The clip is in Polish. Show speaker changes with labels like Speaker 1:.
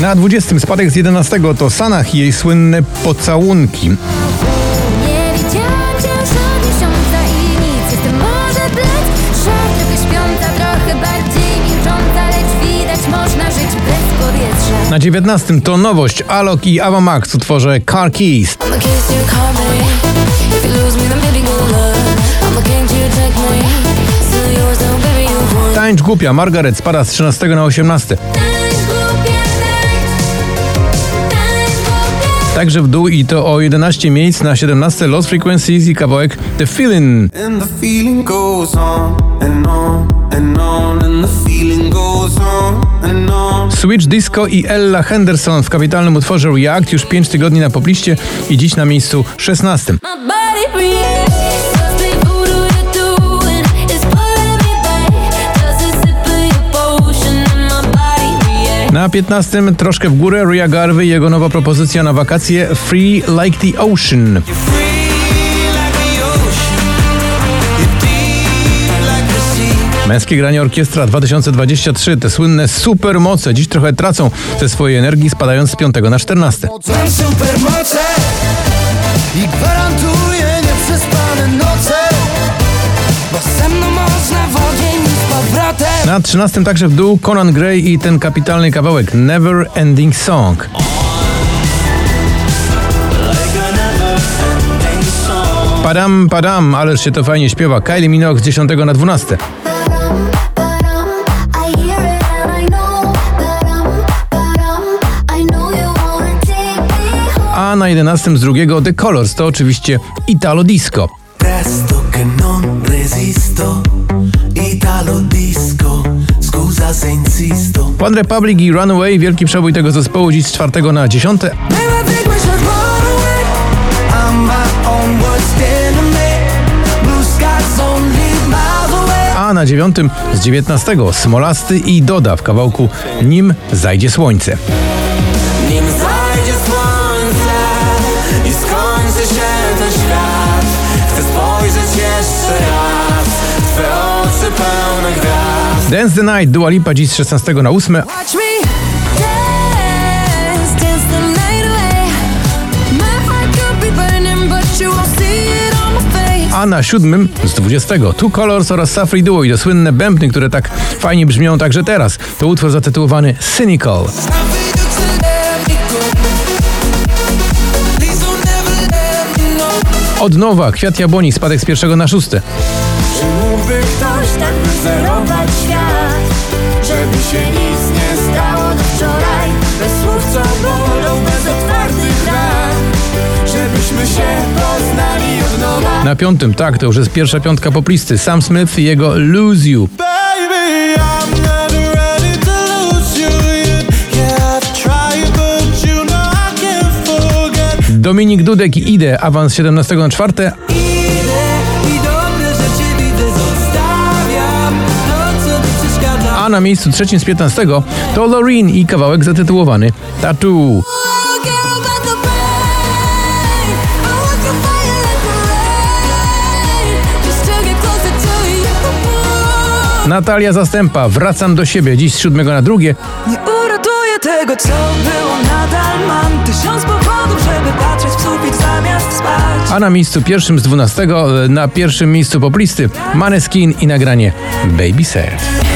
Speaker 1: Na 20 spadek z 11 to Sanach i jej słynne pocałunki. Na 19 to nowość. Alok i Ava Max utworze Car Keys. Tańcz głupia, Margaret spada z 13 na 18. Także w dół i to o 11 miejsc na 17 Lost Frequencies i kawałek The Feeling.
Speaker 2: And the feeling goes on and on and on, and the feeling goes on and on.
Speaker 1: Switch Disco i Ella Henderson w kapitalnym utworze React już 5 tygodni na popliście i dziś na miejscu 16. Na 15 troszkę w górę Ria Garvey, jego nowa propozycja na wakacje Free Like the Ocean. Męskie granie orkiestra 2023, te słynne supermoce dziś trochę tracą ze swojej energii, spadając z 5 na 14.
Speaker 3: Mam supermoce
Speaker 1: Na 13 także w dół Conan Gray i ten kapitalny kawałek Never Ending Song. Padam, padam, ależ się to fajnie śpiewa. Kylie Minogue z 10 na 12.
Speaker 4: Ba-dum, ba-dum, I hear it and I know. Ba-dum, ba-dum, I know you wanna take me home.
Speaker 1: A na 11 z drugiego The Colors to oczywiście Italo Disco.
Speaker 3: Italo disco
Speaker 1: One Republic i Runaway, wielki przebój tego zespołu dziś z 4 na 10.
Speaker 3: Maybe I think we should run away I'm my own worst enemy Blue skies only miles away
Speaker 1: A na 9 z 19 Smolasty i Doda w kawałku Nim zajdzie słońce. Dance the Night, Dua Lipa dziś z 16 na 8.
Speaker 3: Watch me
Speaker 4: Dance, dance the night away. My heart could be burning, but you won't see it on my face.
Speaker 1: A na 7 z 20 Two Colors oraz Safri Duo i to słynne bębny, które tak fajnie brzmią także teraz. To utwór zatytułowany Cynical. Od nowa Kwiat Jabłoni, spadek z pierwszego na szóste.
Speaker 2: Ktoś tak wyzerować świat Żeby się nic nie stało do wczoraj Bez słów co bolą, bez otwartych Żebyśmy się poznali od nowa.
Speaker 1: Na piątym, tak, to już jest pierwsza piątka poplisty. Sam Smith i jego Lose You. Dominik Dudek i Idę, awans 17 na 4 na miejscu trzecim z 15 to Loreen i kawałek zatytułowany Tattoo. Natalia Zastępa, wracam do siebie, dziś z 7 na drugie.
Speaker 3: Nie uratuję tego co było Nadal mam tysiąc powodów Żeby patrzeć w sufit zamiast spać
Speaker 1: A na miejscu pierwszym z 12 na pierwszym miejscu poplisty Maneskin i nagranie
Speaker 3: Baby said